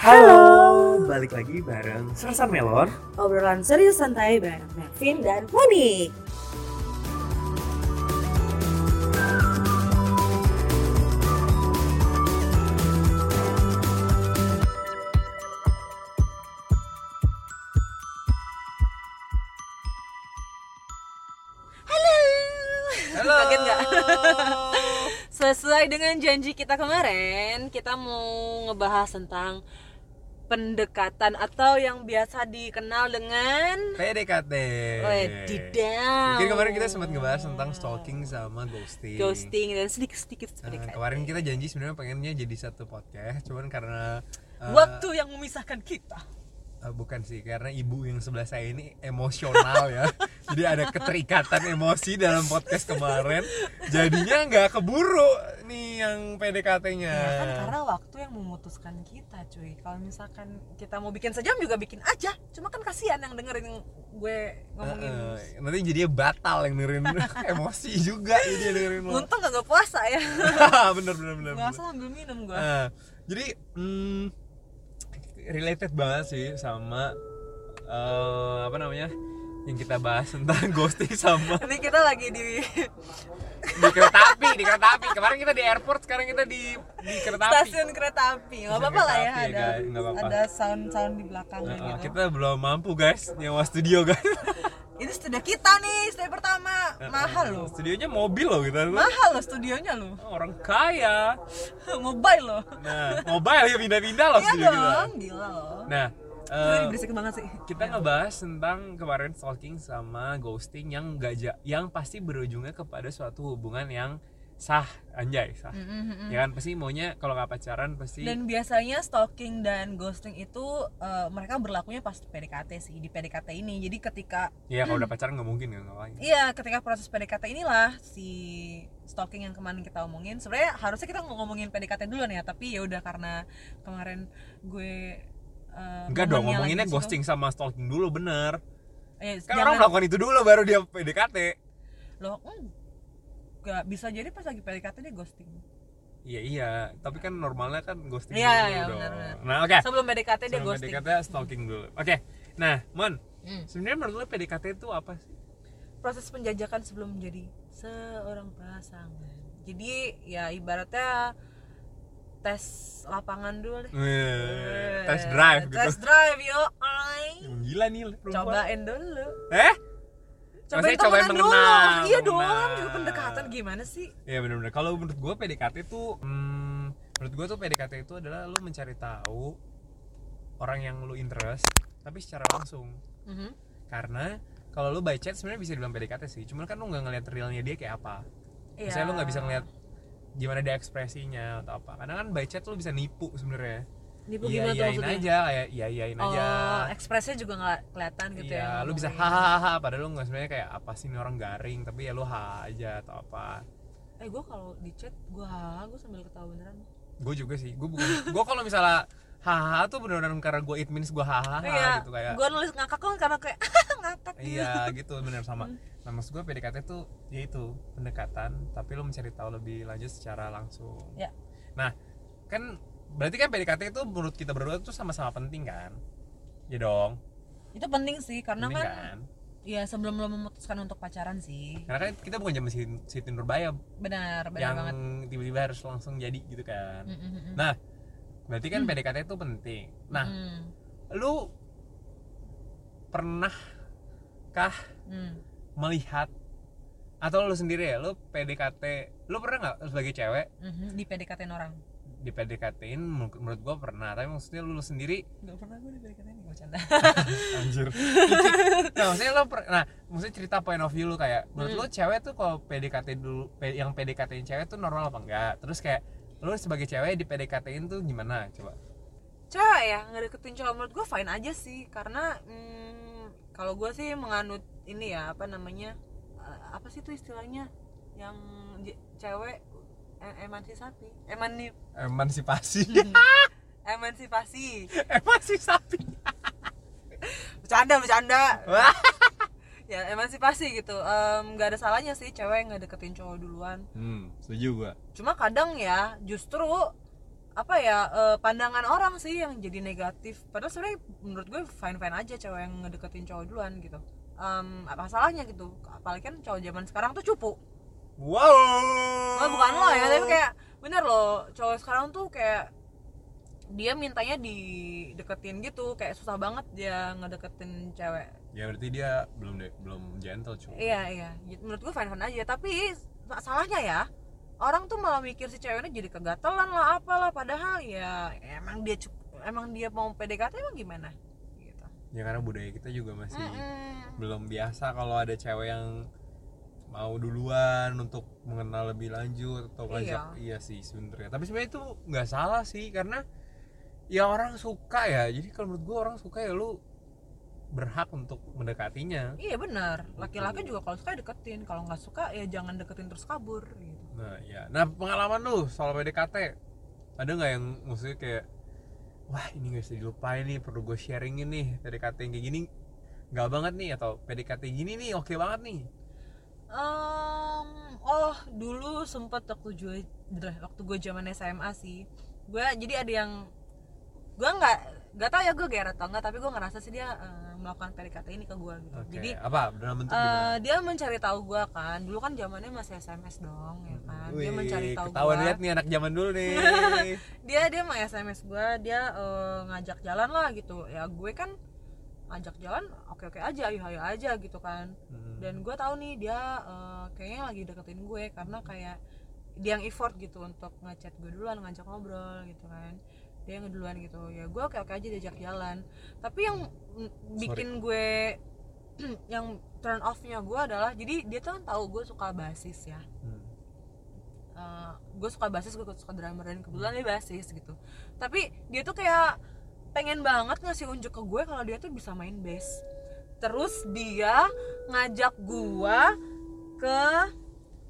Halo, balik lagi bareng Sersan Melon. Obrolan serius santai bareng Melvin dan Monik. Halo. Halo. Kaget nggak? Sesuai dengan janji kita kemarin, kita mau ngebahas tentang pendekatan atau yang biasa dikenal dengan PDKT. Wedidaw. Mungkin kemarin kita sempat ngebahas tentang stalking sama ghosting. ghosting dan sedikit-sedikit Nah, PDKT. kemarin kita janji sebenarnya pengennya jadi satu podcast, cuman karena uh, Waktu yang memisahkan kita. Uh, bukan sih, karena ibu yang sebelah saya ini emosional ya. Jadi ada keterikatan emosi dalam podcast kemarin. Jadinya nggak keburu nih yang PDKT-nya. Ya kan karena waktu yang memutuskan kita, cuy. Kalau misalkan kita mau bikin sejam juga bikin aja. Cuma kan kasihan yang dengerin gue ngomongin. Uh, uh, nanti jadinya batal yang dengerin emosi juga jadi dengerin lo. Untung gak puasa ya. bener bener bener. Puasa sambil minum gue. Nah, jadi hmm, related banget sih sama eh, apa namanya yang kita bahas tentang ghosting sama Ini kita lagi di di kereta api di kereta api kemarin kita di airport sekarang kita di di kereta api stasiun kereta api. Gak apa-apa lah ya, ya, ada guys. Nggak apa-apa. ada sound-sound di belakangnya Nah, gitu. kita belum mampu guys nyewa studio guys Ini studio kita nih, studio pertama. Mahal loh. studionya mobil loh kita Mahal loh studionya loh. orang kaya Mobile loh. nah mobile ya pindah-pindah loh Iya studio kita dong, gila loh. nah eh, berisik banget sih. kita ngebahas tentang kemarin stalking sama ghosting yang gak ja- yang pasti berujungnya kepada suatu hubungan yang sah anjay sah Mm-mm. ya kan pasti maunya kalau nggak pacaran pasti Dan biasanya stalking dan ghosting itu eh, mereka berlakunya pas PDKT sih di PDKT ini. Jadi ketika ya kalau udah pacaran nggak mungkin kan ngapain iya ketika proses PDKT inilah si stalking yang kemarin kita omongin. Sebenarnya harusnya kita ngomongin PDKT dulu nih ya, tapi ya udah karena kemarin gue eh, enggak dong ngomonginnya situ. ghosting sama stalking dulu bener Eh, kan jangan- orang melakukan itu dulu baru dia PDKT loh enggak bisa jadi pas lagi PDKT dia ghosting. iya iya tapi kan normalnya kan ghosting Iya, dulu iya, dong. benar-benar. nah oke Sebelum PDKT dia Sebelum ghosting. PDKT stalking dulu oke nah mon Hmm. sebenarnya menurut lo PDKT itu apa sih proses penjajakan sebelum menjadi seorang pasangan. Jadi ya ibaratnya tes lapangan dulu deh. Wih, test drive gitu Test drive yo, ay. gila nih perempuan. Cobain dulu. eh Cobain Maksudnya cobain temenan dulu. mengenal, Iya dong, juga pendekatan gimana sih? Iya benar-benar. Kalau menurut gue PDKT tuh, hmm, menurut gue tuh PDKT itu adalah lu mencari tahu orang yang lu interest, tapi secara langsung. Mhm. Karena kalau lu by chat sebenarnya bisa dibilang PDKT sih, cuman kan lu nggak ngeliat realnya dia kayak apa. Iya. Misalnya lu nggak bisa ngeliat gimana dia ekspresinya atau apa. Karena kan by chat lu bisa nipu sebenarnya. Iya gimana tuh iyain maksudnya? aja, kayak iya iyain aja. Oh, ekspresinya juga nggak kelihatan gitu iya, ya. lu bisa hahaha padahal lu nggak sebenarnya kayak apa sih ini orang garing, tapi ya lu ha aja atau apa. Eh, gue kalau di chat gue haha, gue sambil ketawa beneran. gue juga sih gue bukan gue kalau misalnya hahaha tuh benar-benar karena gue it means gue hahaha Iya, gitu kayak gue nulis ngakak kan karena kayak ngakak gitu. iya gitu bener sama nah maksud gue PDKT tuh ya itu pendekatan tapi lo mencari tahu lebih lanjut secara langsung Ya. nah kan berarti kan PDKT itu menurut kita berdua tuh sama-sama penting kan? Ya dong. Itu penting sih karena penting kan kan? ya sebelum lo memutuskan untuk pacaran sih. karena kan kita bukan zaman Siti, Siti Nurbaya Benar, benar yang banget. tiba-tiba harus langsung jadi gitu kan. Mm, mm, mm, mm. nah berarti kan PDKT itu penting. Nah Mm, lu pernah kah mm. melihat atau lu sendiri ya lu PDKT lu pernah nggak sebagai cewek? Mhm, di PDKT orang di PDKT-in menurut, menurut gua pernah tapi maksudnya lu, lu sendiri? Gak pernah gue di PDKT ini gak bercanda anjir. Nah maksudnya lu per- nah maksudnya cerita point of view lu kayak menurut lu cewek tuh kalau PDKT dulu yang PDKT-in cewek tuh normal apa enggak? Terus kayak lu sebagai cewek di PDKT-in tuh gimana coba? Cewek ya, ngedeketin cowok menurut gue fine aja sih Karena mm, kalau gue sih menganut ini ya, apa namanya eh, Apa sih itu istilahnya Yang cewek emansipasi. Emanip emansipasi. Emansipasi. Emansipasi. Bercanda, bercanda. Ya emansipasi gitu. Nggak ada salahnya sih cewek ngedeketin cowok duluan. Hmm setuju gua. Cuma kadang ya justru apa ya eh, pandangan orang sih yang jadi negatif. Padahal sebenarnya menurut gue fine fine aja cewek yang ngedeketin cowok duluan gitu. Em, apa salahnya gitu? Apalagi kan cowok zaman sekarang tuh cupu wow. Oh, bukan lo ya tapi kayak bener loh cowok sekarang tuh kayak dia mintanya dideketin gitu kayak susah banget dia ngedeketin cewek. Ya berarti dia belum de- belum gentle cuy. Iya iya menurut gue fine fine aja tapi salahnya ya orang tuh malah mikir si ceweknya jadi kegatelan lah apalah padahal ya emang dia emang dia mau PDKT emang gimana? Gitu. Ya karena budaya kita juga masih Mm-mm. belum biasa kalau ada cewek yang mau duluan untuk mengenal lebih lanjut atau ngajak iya, sih sebenarnya. Tapi sebenarnya itu nggak salah sih karena ya orang suka ya. Jadi kalau menurut gue orang suka ya lu berhak untuk mendekatinya. Iya benar. Laki-laki juga kalau suka deketin. Kalau nggak suka ya jangan deketin terus kabur gitu. Nah ya nah pengalaman lu soal PDKT ada nggak yang maksudnya kayak wah ini nggak bisa dilupain nih perlu gue sharingin nih PDKT yang kayak gini. Nggak banget nih atau PDKT gini nih oke banget nih Em, oh dulu sempet waktu gue waktu gue zaman SMA sih. Gue jadi ada yang gue nggak nggak tahu ya gue geret atau enggak tapi gue ngerasa sih dia eh, melakukan PDKT ini ke gue gitu. Oke, jadi apa dalam bentuk eh, gimana? dia mencari tahu gue kan. Dulu kan zamannya masih SMS dong ya kan. Dia Wih, mencari tahu ketahuan lihat nih anak zaman dulu nih. Dia dia mau SMS gue dia eh, ngajak jalan lah gitu. Ya gue kan ngajak jalan oke oke aja ayo ayo aja gitu kan. Hmm. dan gue tahu nih dia eh, kayaknya lagi deketin gue karena kayak dia yang effort gitu untuk ngechat gue duluan ngajak ngobrol gitu kan. Dia yang duluan gitu. Ya gue oke oke aja diajak jalan. Tapi yang bikin gue yang turn off nya gue adalah jadi dia tuh kan tahu gue suka basis ya. Hmm. Eh, gue suka basis gue suka drummer dan kebetulan dia basis gitu. Tapi dia tuh kayak pengen banget ngasih unjuk ke gue kalau dia tuh bisa main bass terus dia ngajak gue ke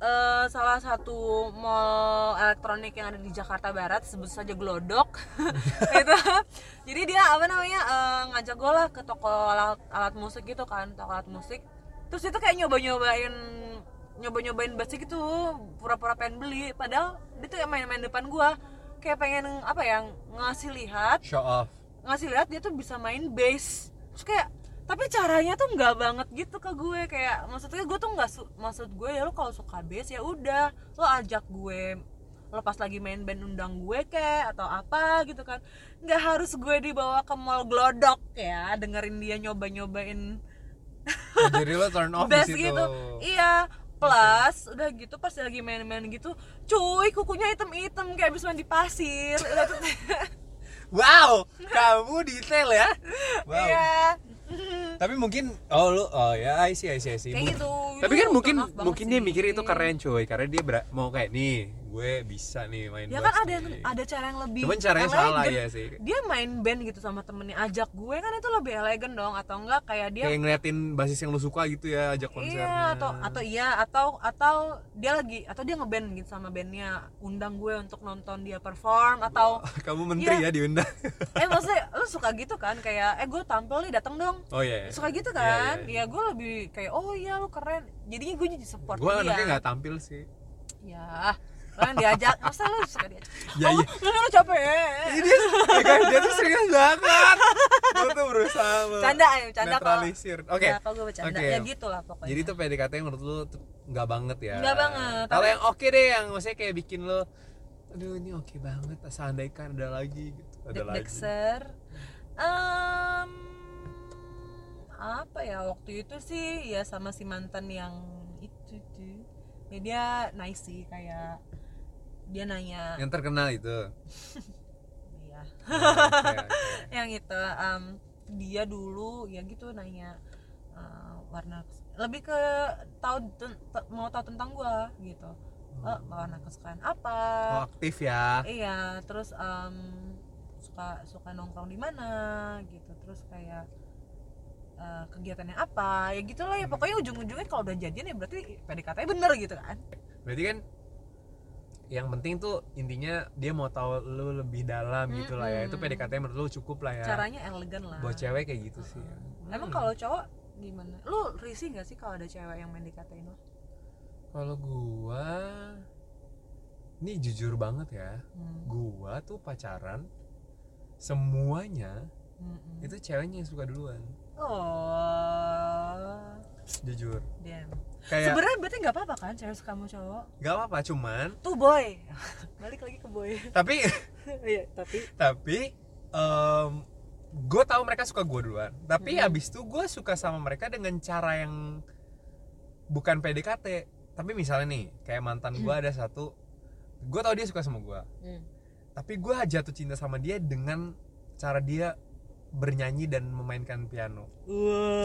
eh, salah satu mall elektronik yang ada di Jakarta Barat sebut saja Glodok. Itu. Jadi dia apa namanya eh, ngajak gue lah ke toko alat, alat musik gitu kan toko alat musik. Terus itu kayak nyoba nyobain nyoba nyobain bass gitu pura-pura pengen beli. Padahal dia tuh yang main-main depan gue kayak pengen apa ya ngasih lihat show off ngasih lihat dia tuh bisa main bass terus kayak tapi caranya tuh nggak banget gitu ke gue. Kayak maksudnya gue tuh nggak su- maksud gue ya lo kalau suka bass ya udah lo ajak gue. Lo pas lagi main band undang gue kayak atau apa gitu kan. Nggak harus gue dibawa ke mall glodok ya dengerin dia nyoba nyobain jadi lo turn off bass gitu. Iya plus udah gitu pas lagi main-main gitu cuy kukunya hitam-hitam kayak abis mandi pasir. Udah tuh wow kamu detail ya. Wow. Iya. Tapi mungkin oh lu oh ya I see I see I see. Kayak gitu. Tapi kan mungkin mungkin dia mikir itu keren cuy. Karena dia mau kayak nih gue bisa nih main ya bass kan ada yang ada cara yang lebih cuman caranya salah elegan. ya sih. Dia main band gitu sama temennya. Ajak gue kan itu lebih elegan dong atau enggak kayak dia kayak ngeliatin basis yang lu suka gitu ya ajak konsernya. iya atau atau iya atau atau dia lagi atau dia ngeband gitu sama bandnya. Undang gue untuk nonton dia perform atau kamu menteri Iya. ya diundang. Eh maksudnya lu suka gitu kan? Kayak eh gue tampil nih datang dong. Oh iya, iya. suka gitu Iya, kan? iya, ya gue lebih kayak oh iya lu keren. Jadinya gue jadi support gue anaknya nggak tampil sih. Ya kan diajak. Masa lu suka diajak? Ya, oh, iya. lu lu capek. Ini dia, ya kan, dia tuh serius banget. Gue tuh berusaha canda ayo canda kok. netralisir. Oke. Ya kalau gue bercanda? Oke. ya gitu lah pokoknya. Jadi tuh PDKT yang menurut lu nggak banget ya? Nggak banget, kalau yang oke deh yang maksudnya kayak bikin lo aduh ini oke banget seandainya ada lagi gitu. Ada lagi. Em, apa ya waktu itu sih ya sama si mantan yang itu tuh. Ya dia nice sih kayak dia nanya. Yang terkenal itu? Ya Oh, oke, oke. yang itu em, dia dulu ya gitu nanya eh, warna lebih ke tahu mau tahu tentang gua gitu. Eh, warna kesukaan apa? Oh, aktif ya. Iya terus em, suka suka nongkrong di mana gitu. Terus kayak eh, kegiatannya apa ya gitulah ya. Pokoknya ujung-ujungnya kalau udah jadian ya berarti PDKT bener gitu kan. Berarti kan yang penting tuh intinya dia mau tahu lu lebih dalam gitu lah ya itu. PDKT menurut lu cukup lah ya caranya elegan lah buat cewek kayak gitu sih ya. emang Hmm. kalau cowok gimana lu risih gak sih kalau ada cewek yang main dikatain lo kalau gua ini jujur banget ya Hmm. gua tuh pacaran semuanya Mm-mm. itu ceweknya yang suka duluan oh jujur. Damn. Kayak sebenarnya berarti nggak apa-apa kan cewek suka sama cowok? Gak apa-apa cuman tuh boy. Balik lagi ke boy. Tapi iya tapi tapi gue tahu mereka suka gue duluan. Tapi Mhm. abis itu gue suka sama mereka dengan cara yang bukan PDKT tapi misalnya nih kayak mantan gue ada satu gue tahu dia suka sama gue Hmm. tapi gue jatuh cinta sama dia dengan cara dia bernyanyi dan memainkan piano.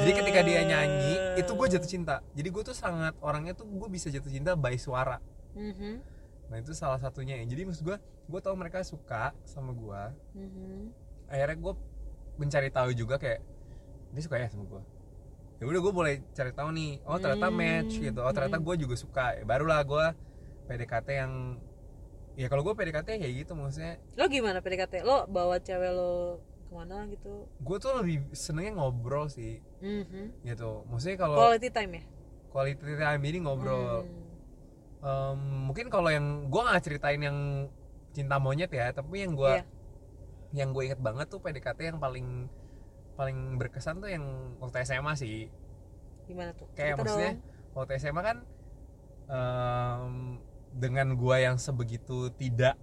Jadi ketika dia nyanyi itu gue jatuh cinta. Jadi gue tuh sangat orangnya tuh gue bisa jatuh cinta by suara. Mhm. nah itu salah satunya. Ya jadi maksud gue gue tahu mereka suka sama gue Mhm. akhirnya gue mencari tahu juga kayak dia suka ya sama gue ya udah gue boleh cari tahu nih. Oh ternyata Hmm. match gitu. Oh ternyata gue juga suka. Ya, barulah gue PDKT yang ya kalau gue PDKT kayak gitu maksudnya. Lo gimana PDKT lo bawa cewek lo ke mana gitu gue tuh lebih senengnya ngobrol sih Mhm. gitu maksudnya kalau quality time ya quality time ini ngobrol Hmm. Em, mungkin kalau yang gue nggak ceritain yang cinta monyet ya tapi yang gue Iya. yang gue inget banget tuh PDKT yang paling paling berkesan tuh yang waktu SMA sih gimana tuh kayak Cerita maksudnya dong. waktu SMA kan em, dengan gua yang sebegitu tidak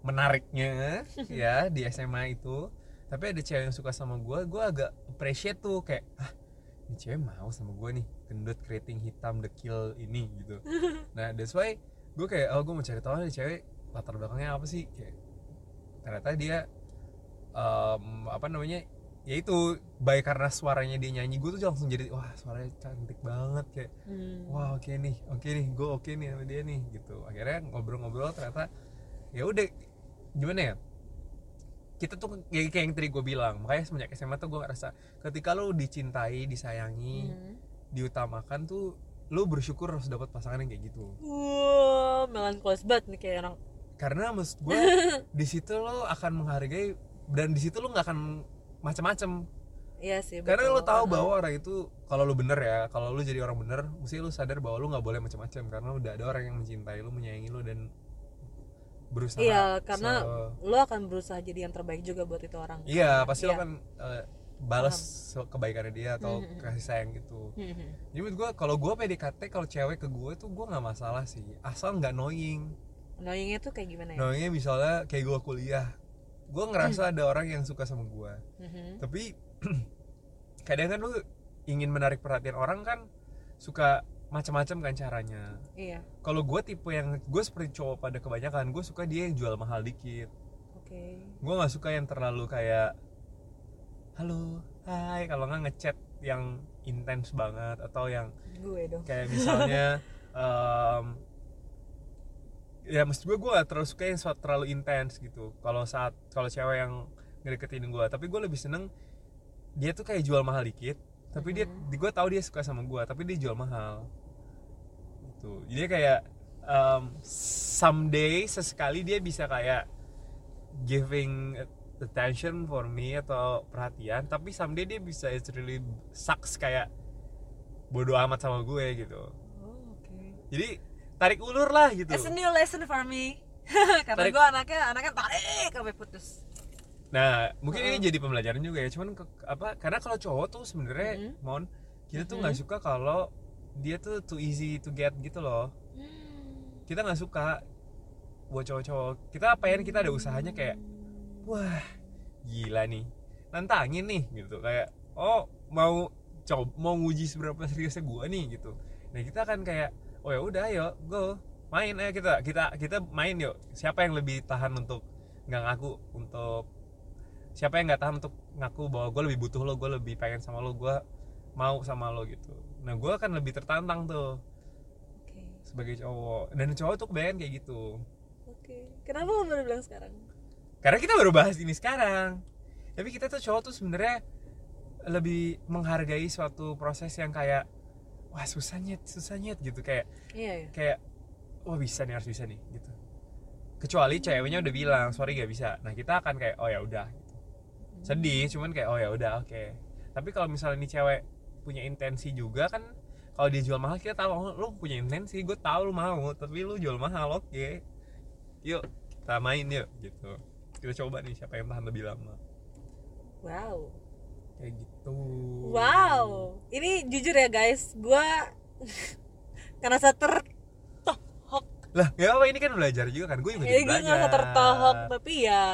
menariknya ya di SMA itu tapi ada cewek yang suka sama gua gua agak appreciate tuh kayak ah ini cewek mau sama gua nih gendut keriting hitam dekil ini gitu. Nah that's why gue kayak oh gue mau cari tahu nih cewek latar belakangnya apa sih? Kayak ternyata dia em, apa namanya ya itu baik karena suaranya dia nyanyi gue tuh langsung jadi wah suaranya cantik banget kayak Hmm. wah oke nih oke nih gue oke nih sama dia nih gitu. Akhirnya ngobrol-ngobrol ternyata ya udah gimana ya kita tuh kayak, kayak yang tadi gue bilang makanya semenjak SMA tuh gue ngerasa ketika lo dicintai disayangi Hmm. diutamakan tuh lo bersyukur harus dapat pasangan yang kayak gitu Wah, melankolis banget nih kayak orang karena maksud gue di situ lo akan menghargai dan di situ lo nggak akan macam-macam Iya sih. karena betul. lo tahu bahwa orang itu kalau lo bener ya kalau lo jadi orang bener mesti lo sadar bahwa lo nggak boleh macam-macam karena udah ada orang yang mencintai lo menyayangi lo dan berusaha Iya, karena se- lo akan berusaha jadi yang terbaik juga buat itu orang. iya pasti lo Iya. akan eh, balas kebaikannya dia atau Mhm. kasih sayang gitu Mhm. jadi menurut gue kalau gue PDKT kalau cewek ke gue tuh gue nggak masalah sih asal nggak annoying Annoyingnya tuh kayak gimana ya? annoyingnya misalnya kayak gue kuliah gue ngerasa ada orang yang suka sama gue Mhm. tapi kadang kan lu ingin menarik perhatian orang kan suka macam-macam kan caranya. Iya, kalau gue tipe yang gue seperti cowok pada kebanyakan gue suka dia yang jual mahal dikit. Oke. gue nggak suka yang terlalu kayak halo hai. Kalau nggak ngechat yang intens banget atau yang Gue dong. kayak misalnya em, ya maksud gue gue gak terlalu suka yang terlalu intens gitu. Kalau saat kalau cewek yang ngedeketin gue tapi gue lebih seneng dia tuh kayak jual mahal dikit tapi dia gue tahu dia suka sama gue tapi dia jual mahal gitu jadi kayak em, someday sesekali dia bisa kayak giving attention for me atau perhatian tapi someday dia bisa it's really sucks kayak bodoh amat sama gue gitu Oh, oke. jadi tarik ulur lah gitu It's a new lesson for me. Karena Tarik- gue anaknya anaknya tarik sampai putus. Nah mungkin ini Heeh. jadi pembelajaran juga ya. Cuman ke- apa karena kalau cowok tuh sebenarnya Mhm. mon kita tuh nggak suka kalau dia tuh too easy to get gitu loh. Kita nggak suka buat cowok-cowok. Kita apa ya kita ada usahanya kayak wah gila nih nantangin nih gitu. Kayak oh mau coba mau nguji seberapa seriusnya gua nih gitu. Nah kita kan kayak oh ya udah ayo go main ayo kita kita kita main yuk. Siapa yang lebih tahan untuk nggak ngaku untuk siapa yang nggak tahan untuk ngaku bahwa gue lebih butuh lo gue lebih pengen sama lo gue mau sama lo gitu nah gue kan lebih tertantang tuh Oke. sebagai cowok dan cowok tuh kebanyakan kayak gitu Oke. Kenapa lo baru bilang sekarang? karena kita baru bahas ini sekarang tapi kita tuh cowok tuh sebenarnya lebih menghargai suatu proses yang kayak wah susah nyet susah nyet gitu kayak Iya ya. kayak wah bisa nih harus bisa nih gitu kecuali ceweknya udah bilang sorry gak bisa nah kita akan kayak oh ya udah gitu. Sedih cuman kayak oh ya udah oke. Tapi kalau misalnya nih cewek punya intensi juga kan kalau dia jual mahal kita tahu oh, lu punya intensi gue tahu lu mau tapi lu jual mahal oke. Yuk kita main yuk gitu. Kita coba nih siapa yang tahan lebih lama. Wow. Kayak gitu. Wow. Ini jujur ya guys gua ngerasa tertohok. Lah ya apa ini kan belajar juga kan gue juga ya jadi gue belajar. ngerasa tertohok tapi ya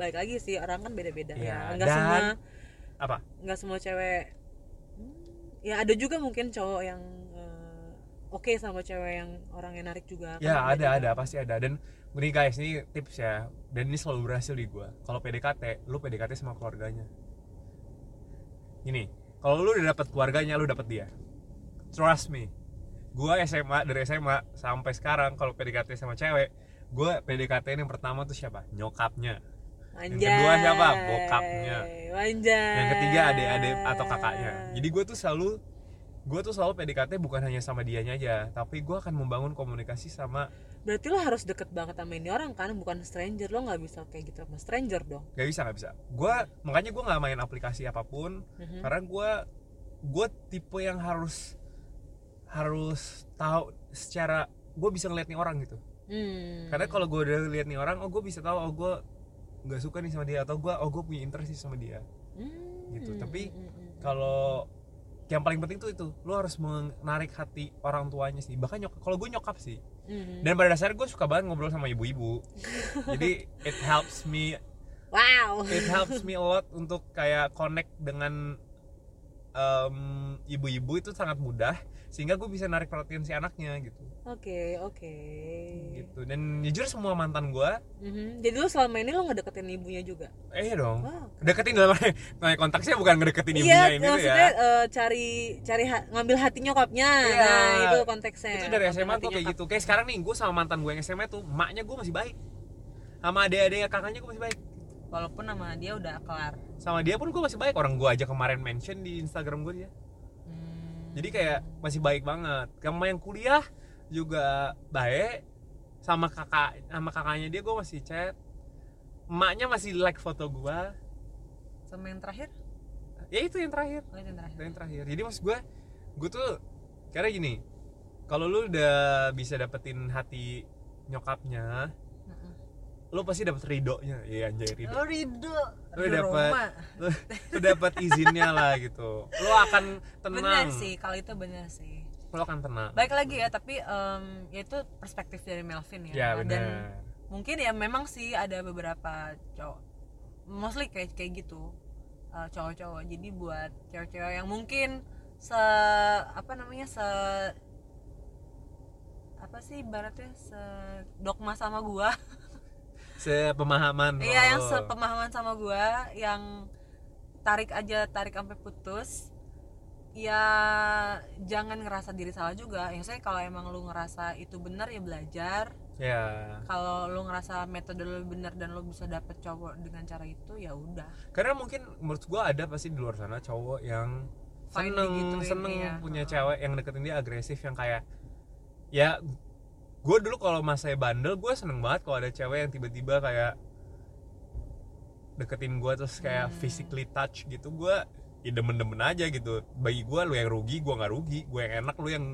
balik lagi sih orang kan beda-beda. Ya nggak semua apa? nggak semua cewek Hmm, ya ada juga mungkin cowok yang eh, oke sama cewek yang orang yang narik juga. Kan ya ada beda-beda. ada pasti ada. Dan ini guys ini tips ya. Dan ini selalu berhasil di gue kalau PDKT lu PDKT sama keluarganya. Gini kalau lu udah dapet keluarganya lu dapet dia. Trust me. Gue SMA dari SMA sampai sekarang kalau PDKT sama cewek gue PDKT yang pertama tuh siapa? Nyokapnya Yang kedua siapa? Bokapnya. Anjay. yang ketiga adik-adik atau kakaknya jadi gue tuh selalu gue tuh selalu PDKT bukan hanya sama dianya aja tapi gue akan membangun komunikasi sama berarti lo harus deket banget sama ini orang kan bukan stranger lo nggak bisa kayak gitu sama stranger dong gak bisa gak bisa gue makanya gue nggak main aplikasi apa pun Mhm. karena gue gue tipe yang harus harus tahu secara gue bisa ngeliat nih orang gitu Hmm. karena kalau gue udah lihat nih orang oh gue bisa tahu oh gue nggak suka nih sama dia atau gue oh gue punya interest nih sama dia Hmm. gitu. Tapi Hmm, hmm, hmm. kalau yang paling penting tuh itu lo harus menarik hati orang tuanya sih bahkan nyokap kalau gue nyokap sih Hmm. dan pada dasarnya gue suka banget ngobrol sama ibu-ibu jadi it helps me wow it helps me a lot untuk kayak connect dengan em, ibu-ibu itu sangat mudah sehingga gue bisa narik perhatian si anaknya gitu. Oke oke. Gitu. Dan jujur semua mantan gue Mhm. jadi lo selama ini lo ngedeketin ibunya juga? Eh iya dong. Wow deketin dalam nah, konteksnya bukan ngedeketin ibunya iya ini tuh maksudnya ya eh, cari cari ha- ngambil hati nyokapnya. Iya. nah itu konteksnya. Itu dari SMA tuh kayak nyokap. gitu. Kayak sekarang nih gue sama mantan gue yang SMA tuh maknya gue masih baik. Sama adik-adik kakaknya gue masih baik. Walaupun nama dia udah kelar. Sama dia pun gue masih baik. Orang gue aja kemarin mention di Instagram gue dia. Jadi kayak masih baik banget. Sama yang kuliah juga baik. Sama kakak sama kakaknya dia gue masih chat. Emaknya masih like foto gue sama yang terakhir? Ya itu yang terakhir. Oh itu yang terakhir. Itu yang terakhir. Jadi maksud gue gue tuh karena gini kalau lu udah bisa dapetin hati nyokapnya Lu pasti dapet ridonya iya anjay ridho. Rido dapet- Roma. lu, lu dapet izinnya lah gitu. Lu akan Bener tenang sih kalau itu bener sih. Lu akan tenang. Baik lagi ya tapi em, ya itu perspektif dari Melvin ya, ya Dan benar mungkin ya memang sih ada beberapa cowok Mostly kayak kayak gitu eh, Cowok-cowok. Jadi buat cewek-cewek yang mungkin Se Apa namanya Se Apa sih ibaratnya Se Dogma sama gua sepemahaman. Iya yang lo. sepemahaman sama gua yang tarik aja tarik sampai putus ya jangan ngerasa diri salah juga. Ya saya kalau emang lu ngerasa itu benar ya belajar. Ya kalau lu ngerasa metode lu benar dan lu bisa dapet cowok dengan cara itu ya udah. Karena mungkin menurut gua ada pasti di luar sana cowok yang Fine seneng digituin, seneng iya. punya cewek yang deketin dia agresif yang kayak ya gue dulu kalau masanya bandel gue seneng banget kalau ada cewek yang tiba-tiba kayak deketin gue terus kayak Hmm. physically touch gitu gue ya demen-demen aja gitu. Bagi gue lu yang rugi gue nggak rugi. Gue yang enak lu yang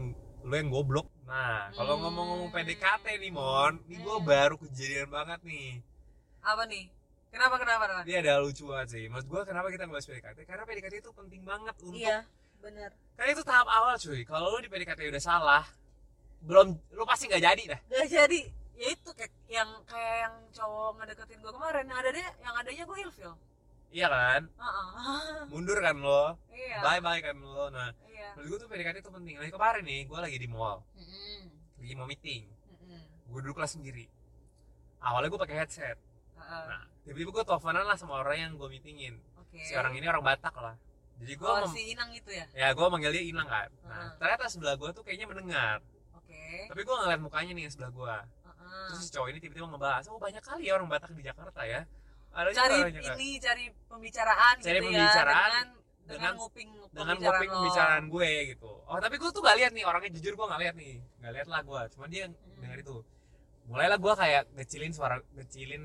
lu yang goblok. Nah kalau Hmm. ngomong-ngomong PDKT nih mon ini gue Hmm. baru kejadian banget nih. Apa nih? Kenapa kenapa kenapa? Ini ada lucu banget sih. Menurut gue kenapa kita ngebahas PDKT karena PDKT itu penting banget untuk iya benar karena itu tahap awal cuy. Kalau lu di PDKT udah salah belum lu pasti nggak jadi dah. Gak jadi. Ya itu kayak yang kayak yang cowok ngedeketin gue kemarin. Yang ada dia yang adanya gue ilfil. Iya kan? Heeh. mundur kan lo? Iya. Bye bye kan lo? Nah iya. menurut gue tuh PDKT itu penting. Nah kemarin nih gue lagi di mall. Mm-mm. lagi mau meeting. Mm-mm. gue duduk kelas sendiri. Awalnya gue pakai headset. Heeh. nah tiba-tiba gue teleponan lah sama orang yang gue meetingin. Oke. si orang ini orang Batak lah. Jadi gue oh, si Inang itu ya? ya gue manggil dia Inang kan. Nah Heeh. ternyata sebelah gue tuh kayaknya mendengar Tapi gue ngeliat mukanya nih sebelah gue Heeh. terus si cowok ini tiba-tiba ngebahas oh banyak kali ya orang Batak di Jakarta ya. Ada juga Cari Jakarta. ini, cari pembicaraan Cari gitu pembicaraan ya dengan dengan dengan- nguping dengan pembicaraan nguping pembicaraan gue gitu. Oh tapi gue tuh gak lihat nih orangnya jujur gue gak lihat nih. Gak lihat lah gue cuma dia Hmm. denger itu. Mulailah gue kayak ngecilin suara ngecilin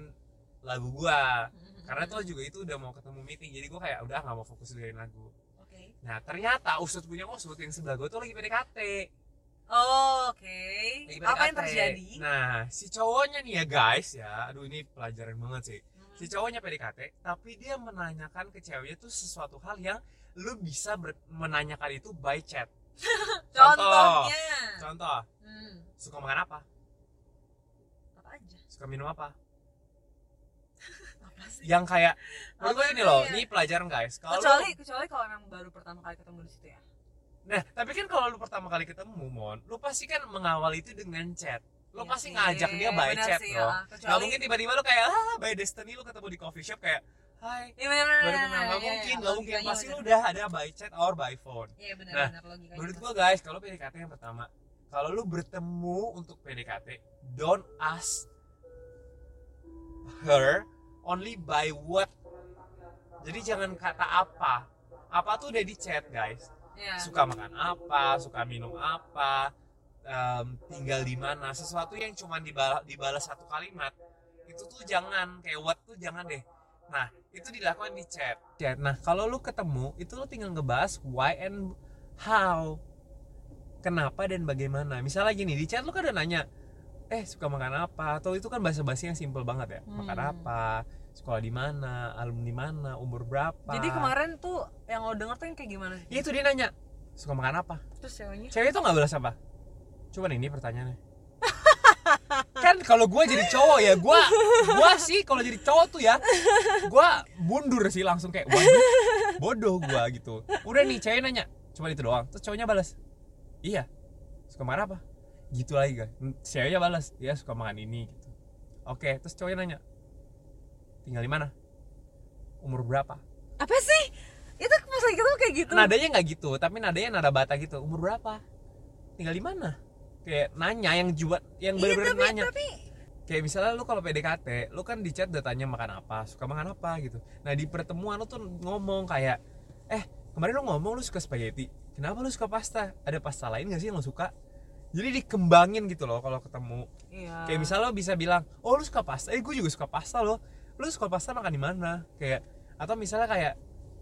lagu gue Mm-mm. karena tuh juga itu udah mau ketemu meeting jadi gue kayak udah gak mau fokus dengerin lagu. Nah ternyata usut punya usut yang sebelah gue tuh lagi PDKT Oh, oke. Lagi Apa yang terjadi? Nah, si cowoknya nih ya guys ya, aduh ini pelajaran banget sih. Hmm. Si cowoknya PDKT, tapi dia menanyakan ke ceweknya tuh sesuatu hal yang lu bisa menanyakan itu by chat. Contohnya. Contoh, Hmm. suka makan apa? Apa aja? Suka minum apa? Apa sih? Yang kayak menurut gue ini loh, ya? ini pelajaran guys. Kalau Kecuali kecuali kalau memang baru pertama kali ketemu di situ ya. Nah, tapi kan kalau lu pertama kali ketemu, Mon, lu pasti kan mengawal itu dengan chat. Lu Iya pasti sih, ngajak dia by chat sih, loh. ya. Gak Kecuali- mungkin tiba-tiba lu kayak, ah, by destiny lu ketemu di coffee shop kayak, hai, Iya benar. baru kenal. Gak iya, mungkin, iya, gak mungkin. Pasti lu udah ada by chat or by phone. Iya benar Nah, logikanya. Menurut gua guys, kalau PDKT yang pertama, kalau lu bertemu untuk PDKT, don't ask her only by what. Jadi jangan kata apa. Apa tuh udah di chat guys. Iya. Suka makan apa, suka minum apa, em, tinggal di mana. Sesuatu yang cuma dibalas, dibalas satu kalimat. Itu tuh jangan kayak what tuh jangan deh. Nah, itu dilakukan di chat. Chat. Nah, kalau lu ketemu, itu lu tinggal ngebahas why and how. Kenapa dan bagaimana. Misalnya gini, di chat lu kan udah nanya, eh suka makan apa? Atau itu kan bahasa-basi yang simple banget ya. Makan Hmm. apa? Sekolah di mana? Alumni mana? Umur berapa? Jadi kemarin tuh yang lo denger tuh yang kayak gimana? Ya itu dia nanya, suka makan apa? Terus ceweknya? Cewek itu nggak balas apa? Nih, ini pertanyaannya. kan kalau gue jadi cowok ya, gue gua sih kalau jadi cowok tuh ya, gue mundur sih langsung kayak waduh, bodoh gue gitu. Udah nih cewek nanya, cuma itu doang. Terus cowoknya balas, iya, suka makan apa? Gitu lagi kan. Ceweknya balas, iya suka makan ini gitu. Oke, terus cowoknya nanya, tinggal di mana? Umur berapa? Apa sih? Itu pas lagi kayak gitu. nadanya nggak gitu tapi nadanya nada bata gitu umur berapa tinggal di mana kayak nanya yang jual yang Iya, bener-bener tapi, nanya tapi kayak misalnya lu kalau PDKT lu kan di chat udah tanya makan apa suka makan apa gitu nah di pertemuan lu tuh ngomong kayak eh kemarin lu ngomong lu suka spaghetti kenapa lu suka pasta ada pasta lain gak sih yang lu suka jadi dikembangin gitu loh kalau ketemu iya. kayak misalnya lo bisa bilang oh lu suka pasta eh gue juga suka pasta loh lu suka pasta makan di mana? Kayak atau misalnya kayak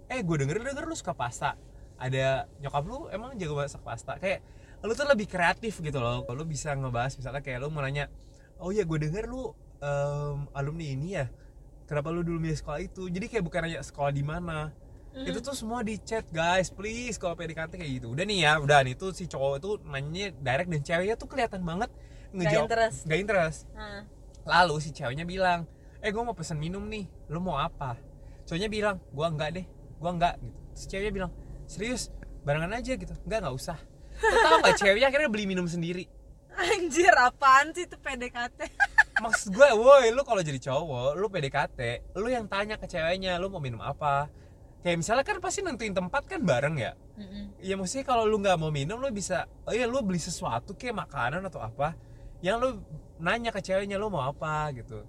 eh gue denger denger lu suka pasta. Ada nyokap lu emang jago masak pasta. Kayak lu tuh lebih kreatif gitu loh. Lu bisa ngebahas misalnya kayak lu mau nanya oh ya gue denger lu em, alumni ini ya kenapa lu dulu milih sekolah itu? Jadi kayak bukan nanya sekolah di mana. Mm. itu tuh semua di chat guys. Please kalau PDKT kayak gitu. Udah nih ya udah nih. Tuh si cowok tuh nanya direct dan ceweknya tuh kelihatan banget ngejawab interest. gak interest. Nah, lalu si ceweknya bilang eh gue mau pesen minum nih. Lu mau apa? Cowoknya bilang gua enggak deh. Gua enggak. Gitu terus ceweknya bilang serius? Barengan aja gitu. Enggak nggak usah. Tau gak ceweknya akhirnya beli minum sendiri. Anjir apaan sih itu PDKT? maksud gue woi lu kalau jadi cowok lu PDKT lu yang tanya ke ceweknya lu mau minum apa? Kayak misalnya kan pasti nentuin tempat kan bareng ya? Ya maksudnya kalau lu nggak mau minum lu bisa oh iya lu beli sesuatu kayak makanan atau apa yang lu nanya ke ceweknya lu mau apa? gitu.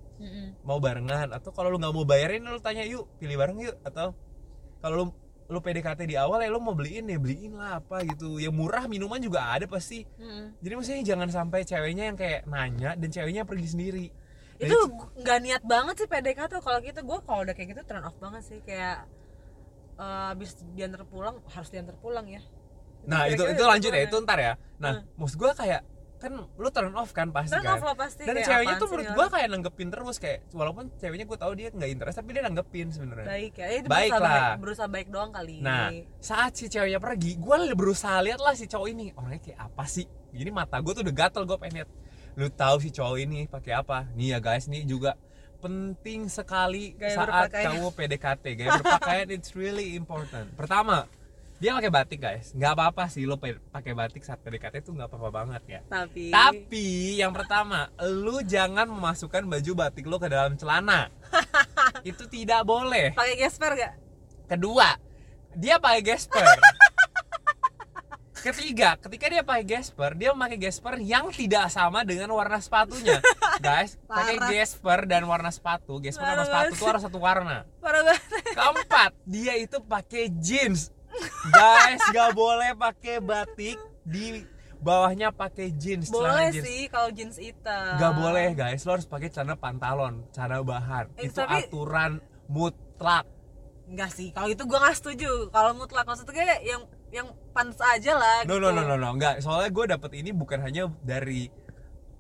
Mau barengan? Atau kalau lu nggak mau bayarin lu tanya yuk pilih bareng yuk. Atau kalau lu lu PDKT di awal ya lu mau beliin ya beliin lah apa gitu. Yang murah minuman juga ada pasti. Jadi maksudnya jangan sampai ceweknya yang kayak nanya dan ceweknya pergi sendiri. Dan itu nggak niat banget sih PDKT kalau gitu gue kalau udah kayak gitu turn off banget sih. Kayak eh, habis diantar pulang harus diantar pulang ya. Nah itu kira-kira itu lanjut ya itu ntar ya. Nah Hmm. maksud gua kayak kan lu turn off kan pasti turn kan off lah pasti dan ceweknya tuh menurut nih gua kayak nanggepin terus kayak walaupun ceweknya gua tahu dia nggak interest tapi dia nanggepin sebenarnya baik ya itu Baik berusaha lah. baik, berusaha baik doang kali Nah, saat si ceweknya pergi, gue berusaha lihat lah si cowok ini orangnya kayak apa sih. Jadi mata gue tuh udah gatel gue pengen lihat. Lu tahu si cowok ini pakai apa? Nih ya guys, nih juga penting sekali Gaya saat berpakaian. kamu PDKT. Gaya berpakaian it's really important. Pertama, dia pakai batik guys. Nggak apa-apa sih lo pakai batik saat PDKT itu nggak apa-apa banget ya. tapi Tapi yang pertama, lu jangan memasukkan baju batik lo ke dalam celana. itu tidak boleh. pakai gesper gak Kedua, dia pakai gesper. Ketiga, ketika dia pakai gesper, dia memakai gesper yang tidak sama dengan warna sepatunya. Guys, pakai gesper dan warna sepatu, gesper sama sepatu itu harus satu warna. Keempat, dia itu pakai jeans. Guys, gak boleh pakai batik di bawahnya pakai jeans, boleh jeans. sih kalau jeans hitam Gak boleh guys, lo harus pakai celana pantalon, celana bahan. Eh, itu tapi- aturan mutlak. Enggak sih, kalau itu gue gak setuju Kalau mutlak maksud gue yang yang pantas aja lah no gitu. no no no no enggak soalnya gue dapet ini bukan hanya dari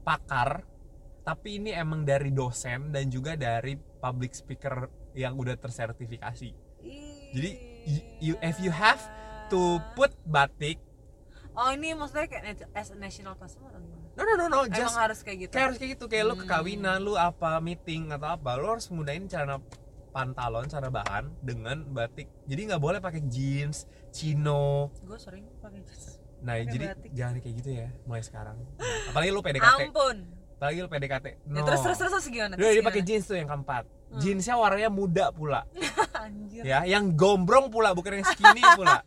pakar tapi ini emang dari dosen dan juga dari public speaker yang udah tersertifikasi Ih. Jadi, you- if you have to put batik oh ini maksudnya kayak as a national custom no no no no emang just harus kayak gitu. kayak harus kayak gitu kayak lu Hmm. kekawinan lu apa meeting atau apa lu harus mudahin celana pantalon celana bahan dengan batik. Jadi nggak boleh pakai jeans chino. Gue sering pakai jeans. Nah Pakai jadi batik. jangan kayak gitu ya mulai sekarang. Apalagi lu PDKT ampun. Apalagi lu PDKT no ya, terus terus terus terus gimana? Lu dia pakai jeans tuh yang keempat Hmm. jeansnya warnanya muda pula. Anjir. Ya yang gombrong pula bukan yang skinny pula.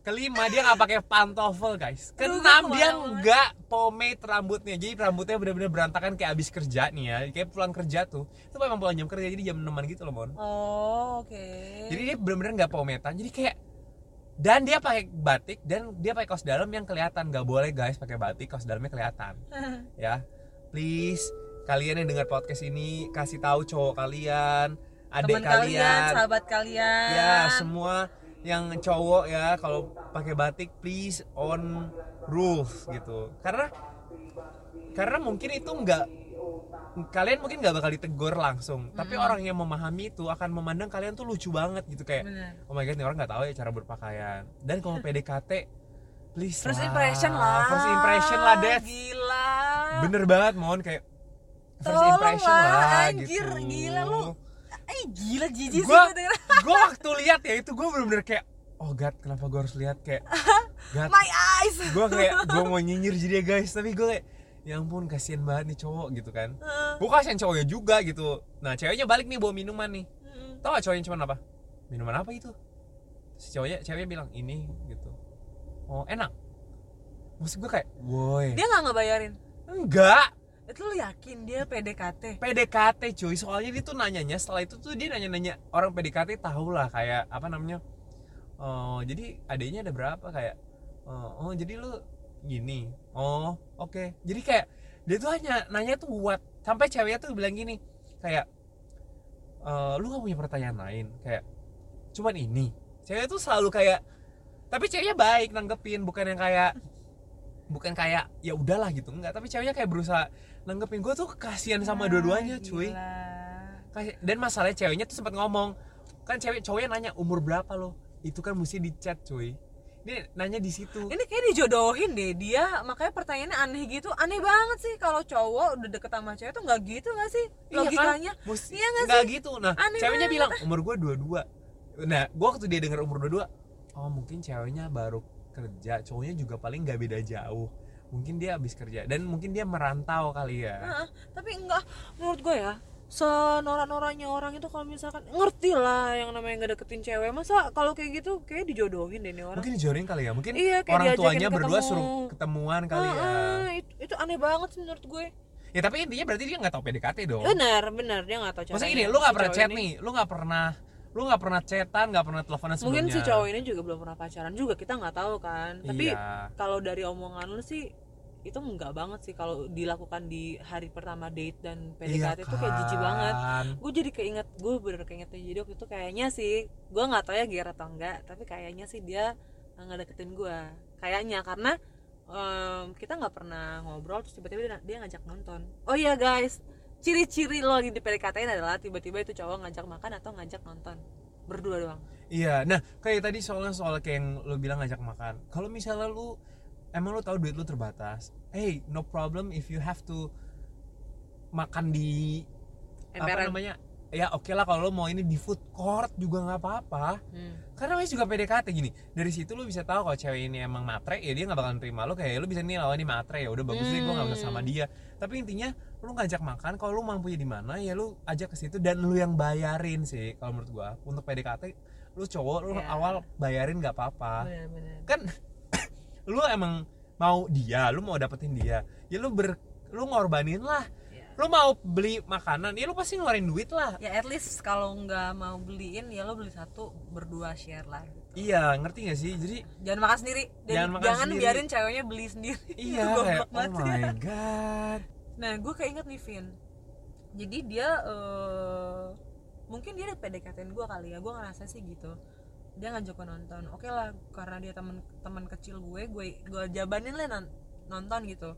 Kelima dia nggak pakai pantofel guys. Keenam dia nggak pomade rambutnya. Jadi rambutnya bener-bener berantakan kayak abis kerja nih ya. Kayak pulang kerja tuh. Itu emang pulang jam kerja jadi jam 6 gitu loh mon. Oh oke. Jadi dia bener-bener nggak pometan. Jadi kayak dan dia pakai batik dan dia pakai kaos dalam yang kelihatan. Nggak boleh guys pakai batik kaos dalamnya kelihatan. Ya please kalian yang dengar podcast ini kasih tahu cowok kalian adik teman kalian, kalian. sahabat kalian. Ya semua yang cowok ya kalau pakai batik please on rules gitu. Karena karena mungkin itu nggak kalian mungkin nggak bakal ditegur langsung. Tapi Mm-mm. orang yang memahami itu akan memandang kalian tuh lucu banget gitu kayak Bener. oh my god nih orang nggak tahu ya cara berpakaian. Dan kalau PDKT please First lah. impression lah. First impression lah Dev Gila. Bener banget mohon kayak Tolong lah, anjir, gitu. Gila lu. Eh gila jijik sih Gua- gue waktu lihat ya itu gue bener-bener kayak oh god kenapa gue harus lihat? Kayak god. My eyes. Gue kayak gue mau nyinyir jadi ya guys. Tapi gue kayak ya ampun kasihan banget nih cowok gitu kan. Gue kasihan cowoknya juga gitu. Nah ceweknya balik nih bawa minuman nih. Mm. tau gak cowoknya cuman apa? Minuman apa itu? Si cowoknya ceweknya bilang ini gitu. Oh enak. Maksud gue kayak woi. Dia gak ngebayarin? Enggak Itu lu yakin dia PDKT? PDKT cuy. Soalnya dia tuh nanyanya setelah itu tuh dia nanya-nanya. Orang PDKT tahu lah kayak apa namanya oh jadi adanya ada berapa? Kayak oh, oh, jadi lu gini. Oh oke. Jadi kayak dia tuh hanya nanya tuh buat sampai ceweknya tuh bilang gini kayak "Eh, lu gak punya pertanyaan lain. Kayak cuman ini. Cewek tuh selalu kayak tapi ceweknya baik nanggepin bukan yang kayak bukan kayak ya udahlah gitu. Enggak tapi ceweknya kayak berusaha nanggepin gue tuh kasihan sama Ah, dua-duanya cuy. Gila. Dan masalahnya ceweknya tuh sempat ngomong kan cewek cowoknya nanya umur berapa lo? Itu kan mesti di chat cuy. Dia nanya di situ. Ini kayak dijodohin deh dia Makanya pertanyaannya aneh gitu. Aneh banget sih Kalau cowok udah deket sama cewek tuh gak gitu gak sih? Iya kan? Logikanya. Iya nggak nggak gitu. Nah Aneh ceweknya banget. bilang umur gue dua dua nah gue waktu dia denger umur dua dua oh mungkin ceweknya baru kerja cowoknya juga paling nggak beda jauh mungkin dia habis kerja dan mungkin dia merantau kali ya. Heeh, Tapi enggak. Menurut gue ya Senorak-noraknya orang itu kalau misalkan Ngerti lah yang namanya gak deketin cewek. Masa kalau kayak gitu Kayak dijodohin deh nih orang. Mungkin dijodohin kali ya mungkin Iya, kayak orang tuanya berdua ketemu. suruh ketemuan kali ya. Heeh, itu, itu aneh banget sih menurut gue. Ya tapi intinya berarti dia nggak tahu PDKT dong. Benar, benar Dia gak tahu caranya Maksudnya gini, lu gak si pernah chat ini. nih, lu gak pernah lu gak pernah chatan, gak pernah teleponan sebelumnya Mungkin si cowok ini juga belum pernah pacaran juga Kita nggak tahu kan. Tapi Iya, kalau dari omongan lu sih itu enggak banget sih kalau dilakukan di hari pertama date dan PDKT iya itu kayak jijik banget. kan. gue jadi keinget gue bener keinget jadi waktu itu kayaknya sih gue nggak tahu ya ger atau enggak tapi kayaknya sih dia nggak deketin gue kayaknya karena em, kita nggak pernah ngobrol terus tiba-tiba dia, dia ngajak nonton. Oh iya guys ciri-ciri lo lagi di PDKT adalah tiba-tiba itu cowok ngajak makan atau ngajak nonton. Berdua doang. Iya, nah kayak tadi soalnya soal kayak yang lu bilang ngajak makan. Kalau misalnya lu, emang lu tahu duit lu terbatas Hey, no problem if you have to makan di apa emperan. namanya ya oke lah kalau lu mau ini di food court juga nggak apa-apa Hmm. karena namanya juga PDKT gini dari situ lu bisa tahu kalau cewek ini emang matre ya dia nggak bakalan terima lu kayak lu bisa nih lawan ini matre ya udah bagus deh gue nggak bisa sama Hmm. dia tapi intinya lu ngajak makan kalau lu mampunya di mana ya lu ajak ke situ dan lu yang bayarin sih kalau menurut gua untuk PDKT lu cowok lu Iya. awal bayarin nggak apa-apa kan lu emang mau dia lu mau dapetin dia ya lu ber lu ngorbanin lah. Lu mau beli makanan ya lu pasti ngeluarin duit lah. Ya at least kalau nggak mau beliin ya lo beli satu berdua share lah gitu. iya ngerti gak sih? Jadi jangan makan sendiri. Dan Jangan jangan, makan sendiri. biarin ceweknya beli sendiri. Iya kayak oh banget my god. Nah gue keinget nih Vin. Jadi dia eh, mungkin dia PDKT gue kali ya. Gue ngerasa sih gitu. Dia ngajak gue nonton. Oke lah karena dia teman teman kecil gue gue gue jabanin lah non- nonton gitu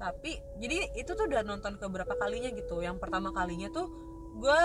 tapi jadi itu tuh udah nonton ke berapa kalinya gitu. Yang pertama kalinya tuh gue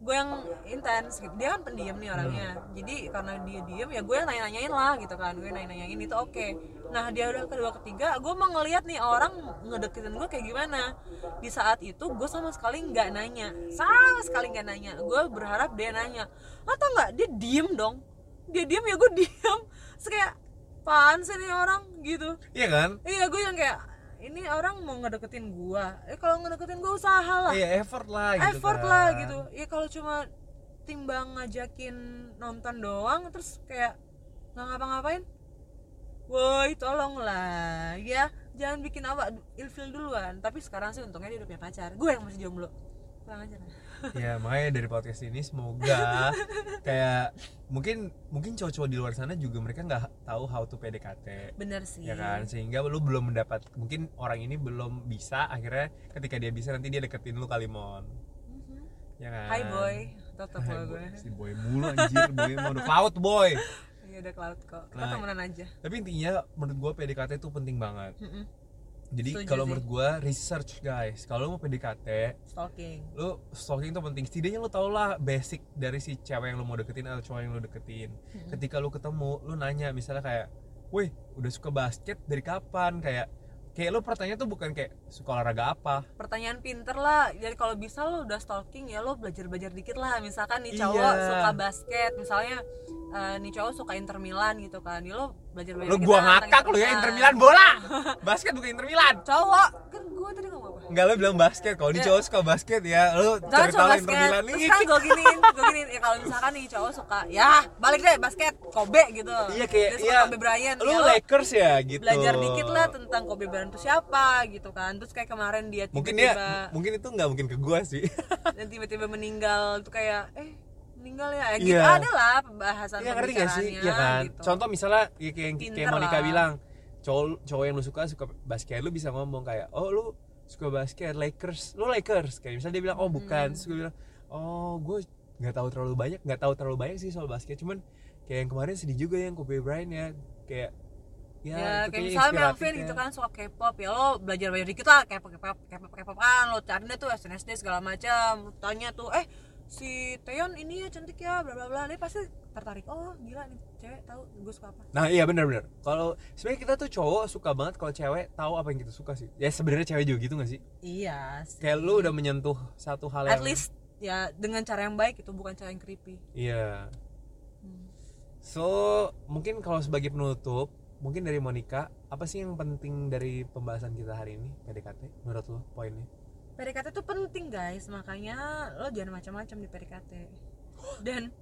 gue yang intens gitu. Dia kan pendiam nih orangnya. Jadi karena dia diem ya gue yang nanya nanyain lah gitu kan. Gue nanya nanyain itu oke. Nah dia udah kedua ketiga gue mau ngeliat nih orang ngedeketin gue kayak gimana. Di saat itu gue sama sekali nggak nanya. Sama sekali nggak nanya. Gue berharap dia nanya atau nggak? Dia diem dong. Dia diem ya gue diem. Terus kayak apaan sih nih orang? Gitu. Iya kan? Iya gue yang kayak ini orang mau ngedeketin gue eh kalau ngedeketin gue usaha lah. Iya effort lah gitu effort kan. lah gitu. Ya kalau cuma timbang ngajakin nonton doang terus kayak nggak ngapa-ngapain woi tolong lah ya. Jangan bikin awak ilfil duluan. Tapi sekarang sih untungnya dia udah punya pacar. Gue yang masih jomblo kurang aja lah ya makanya dari podcast ini semoga kayak mungkin mungkin cowok-cowok di luar sana juga mereka nggak tahu how to PDKT bener sih. Ya kan? Sehingga lu belum mendapat mungkin orang ini belum bisa akhirnya ketika dia bisa nanti dia deketin lu kalimon. Mhm. ya kan? Hai boy. Tetap Hai boy. gue. Si boy mulu anjir. Boy mau udah cloud boy. Iya udah cloud kok. Kita Nah. temenan aja. tapi intinya menurut gua PDKT itu penting banget. Mm-mm. Jadi kalau menurut gua research guys. Kalau lu mau PDKT stalking. lu stalking itu penting. Setidaknya lu tau lah basic dari si cewek yang lu mau deketin atau cowok yang lu deketin. Mm-mm. ketika lu ketemu lu nanya misalnya kayak wih udah suka basket dari kapan? Kayak kayak lu pertanyaan tuh bukan kayak suka olahraga apa? Pertanyaan pinter lah. Jadi kalau bisa lo udah stalking ya lo belajar belajar dikit lah. Misalkan nih cowok Iya. suka basket misalnya eh, nih cowok suka Inter Milan gitu kan. Ya lo belajar belajar lu gua ngakak lu ya. Inter Milan bola. Basket bukan Inter Milan. Cowok. Kan gue tadi ngomong apa? Enggak lu bilang basket. Kalau di Ya. cowok suka basket ya lu cari tahu Inter Milan terus nih kan gue giniin gue giniin. Ya kalau misalkan nih cowok suka ya balik deh basket. Kobe gitu. Iya kayak iya. Kobe Bryant. Lu ya lo Lakers ya gitu. belajar dikit lah tentang Kobe Bryant itu siapa gitu kan. Terus kayak kemarin dia mungkin tiba-tiba dia mungkin itu nggak mungkin ke gua sih. Dan tiba-tiba meninggal tuh kayak eh meninggal ya gitu Iya. ada lah pembahasan Iya ngerti gak sih? Iya kan. gitu. Contoh misalnya ya, kayak, kayak Pinter Monica lah. bilang, cowok cowok yang lu suka suka basket, lu bisa ngomong kayak, "Oh, lu suka basket Lakers." Lu Lakers. Kayak misalnya dia bilang, "Oh, bukan." Hmm. Terus gue bilang, "Oh, gue nggak tahu terlalu banyak, nggak tahu terlalu banyak sih soal basket, cuman kayak yang kemarin sedih juga yang Kobe Bryant ya, kayak ya, ya, kayak misalnya Melvin ya. gitu kan suka K-pop ya lo belajar belajar dikit lah K-pop K-pop K-pop K-pop kan lo cari deh tuh SNSD segala macam tanya tuh eh si Taeyeon ini ya cantik ya bla bla bla dia pasti tertarik oh gila nih cewek tahu gue suka apa Nah iya benar-benar. Kalau sebenarnya kita tuh cowok suka banget kalau cewek tahu apa yang kita suka sih. Ya sebenarnya cewek juga gitu gak sih? iya sih. Kayak lu udah menyentuh satu hal at yang least ya dengan cara yang baik itu bukan cara yang creepy Iya. Hmm. So mungkin kalau sebagai penutup, mungkin dari Monica, apa sih yang penting dari pembahasan kita hari ini PDKT menurut lo poinnya? PDKT tuh penting guys. Makanya lo jangan macam-macam di PDKT dan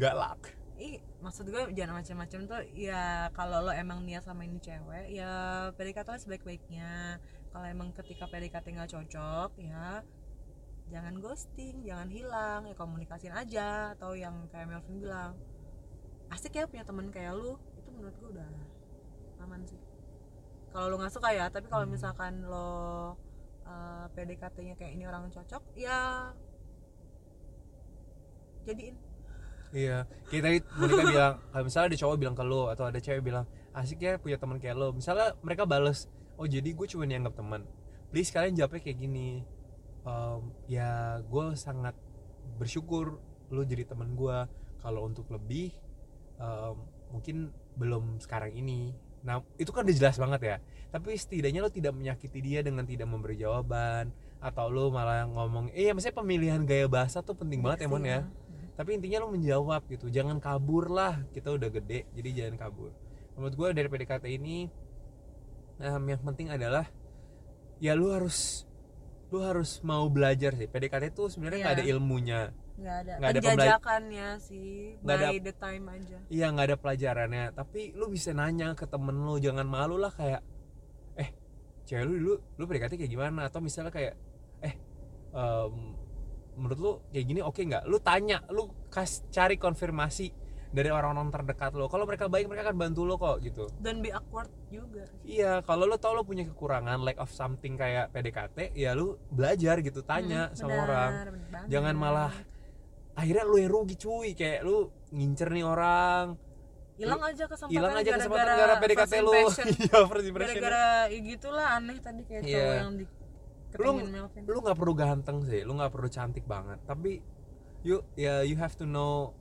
Galak. ih maksud gue jangan macam-macam tuh. Ya kalau lo emang niat sama ini cewek ya PDKT lah sebaik-baiknya. Kalau emang ketika PDKT nggak cocok ya jangan ghosting jangan hilang. Ya komunikasiin aja. Atau yang kayak Melvin bilang asik ya punya temen kayak lu. Itu menurut gue udah aman sih. Kalau lo nggak suka ya tapi kalau Hmm. misalkan lo uh, PDKT-nya kayak ini orang cocok ya jadiin Iya. Kita Monica bilang, kalau misalnya ada cowok bilang ke lo atau ada cewek bilang, asik ya punya teman kayak lo. Misalnya mereka bales, oh jadi gue cuma dianggap teman. Please kalian jawabnya kayak gini. "Ehm, ya gue sangat bersyukur lo jadi teman gue. Kalau untuk lebih, em, mungkin belum sekarang ini. Nah itu kan udah jelas banget ya. Tapi setidaknya lo tidak menyakiti dia dengan tidak memberi jawaban atau lo malah ngomong, eh maksudnya pemilihan gaya bahasa tuh penting banget ya Mon ya. Tapi intinya lo menjawab gitu jangan kabur lah kita udah gede jadi jangan kabur. Menurut gue dari PDKT ini em, yang penting adalah ya lu harus lu harus mau belajar sih. PDKT itu sebenarnya nggak Iya. ada ilmunya nggak ada. Nggak ada pembela- penjajakannya sih Nggak ada- by the time aja. Iya nggak ada pelajarannya. Tapi lu bisa nanya ke temen lu jangan malu lah kayak eh cewek lu dulu lu PDKT kayak gimana? Atau misalnya kayak eh em, menurut lu kayak gini oke nggak? Lu tanya lu kas cari konfirmasi dari orang-orang terdekat lo kalau mereka baik mereka akan bantu lo kok gitu. Dan be awkward juga iya kalau lo tau lo punya kekurangan lack of something kayak PDKT ya lu belajar gitu tanya Hmm, sama benar, orang. benar jangan malah akhirnya lu yang rugi cuy. Kayak lu ngincer nih orang. Hilang aja kesempatan hilang aja kesempatan gara-gara gara PDKT lu. iya first impression. Gara-gara ya gitulah aneh tadi kayak Iya. cowok yang di lu Melvin lu nggak perlu ganteng sih lu nggak perlu cantik banget. Tapi you ya you have to know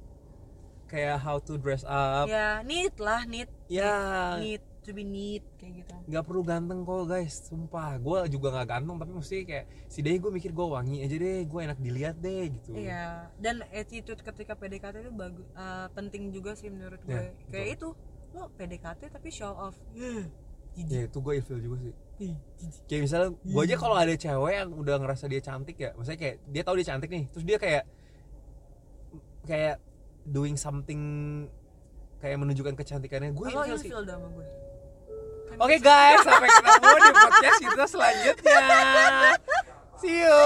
kayak how to dress up. Ya neat lah neat. Ya. Neat to be neat kayak gitu. Nggak perlu ganteng kok guys. Sumpah. Gue juga nggak ganteng tapi mesti kayak si deh gue mikir gue wangi aja deh gue enak dilihat deh gitu. Iya, dan attitude ketika PDKT itu bagus penting juga sih menurut gue. Iya, Kayak itu, lo PDKT tapi show off. ya Jijik. itu gue ilfil juga sih. Kayak misalnya gue aja kalau ada cewek yang udah ngerasa dia cantik ya maksudnya kayak dia tahu dia cantik nih terus dia kayak kayak doing something kayak menunjukkan kecantikannya gue Lo ilfil sih. ilfil sama gue. Oke guys, sampai ketemu di podcast kita selanjutnya. See you.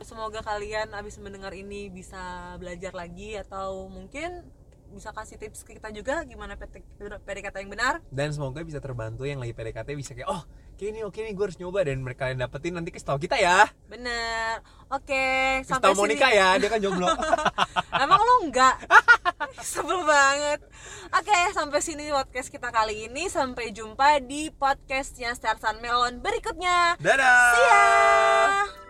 Semoga kalian abis mendengar ini bisa belajar lagi atau mungkin bisa kasih tips ke kita juga gimana PDKT yang benar. Dan semoga bisa terbantu yang lagi PDKT bisa kayak oh kayak ini oke nih gue harus nyoba dan mereka kalian dapetin nanti kasih tahu kita ya. Bener. Oke, Kasih sini. Monica ya, dia kan jomblo. Emang lo enggak? Sebel banget. Oke, sampai sini podcast kita kali ini. Sampai jumpa di podcastnya Starsan Melon berikutnya. Dadah. See ya.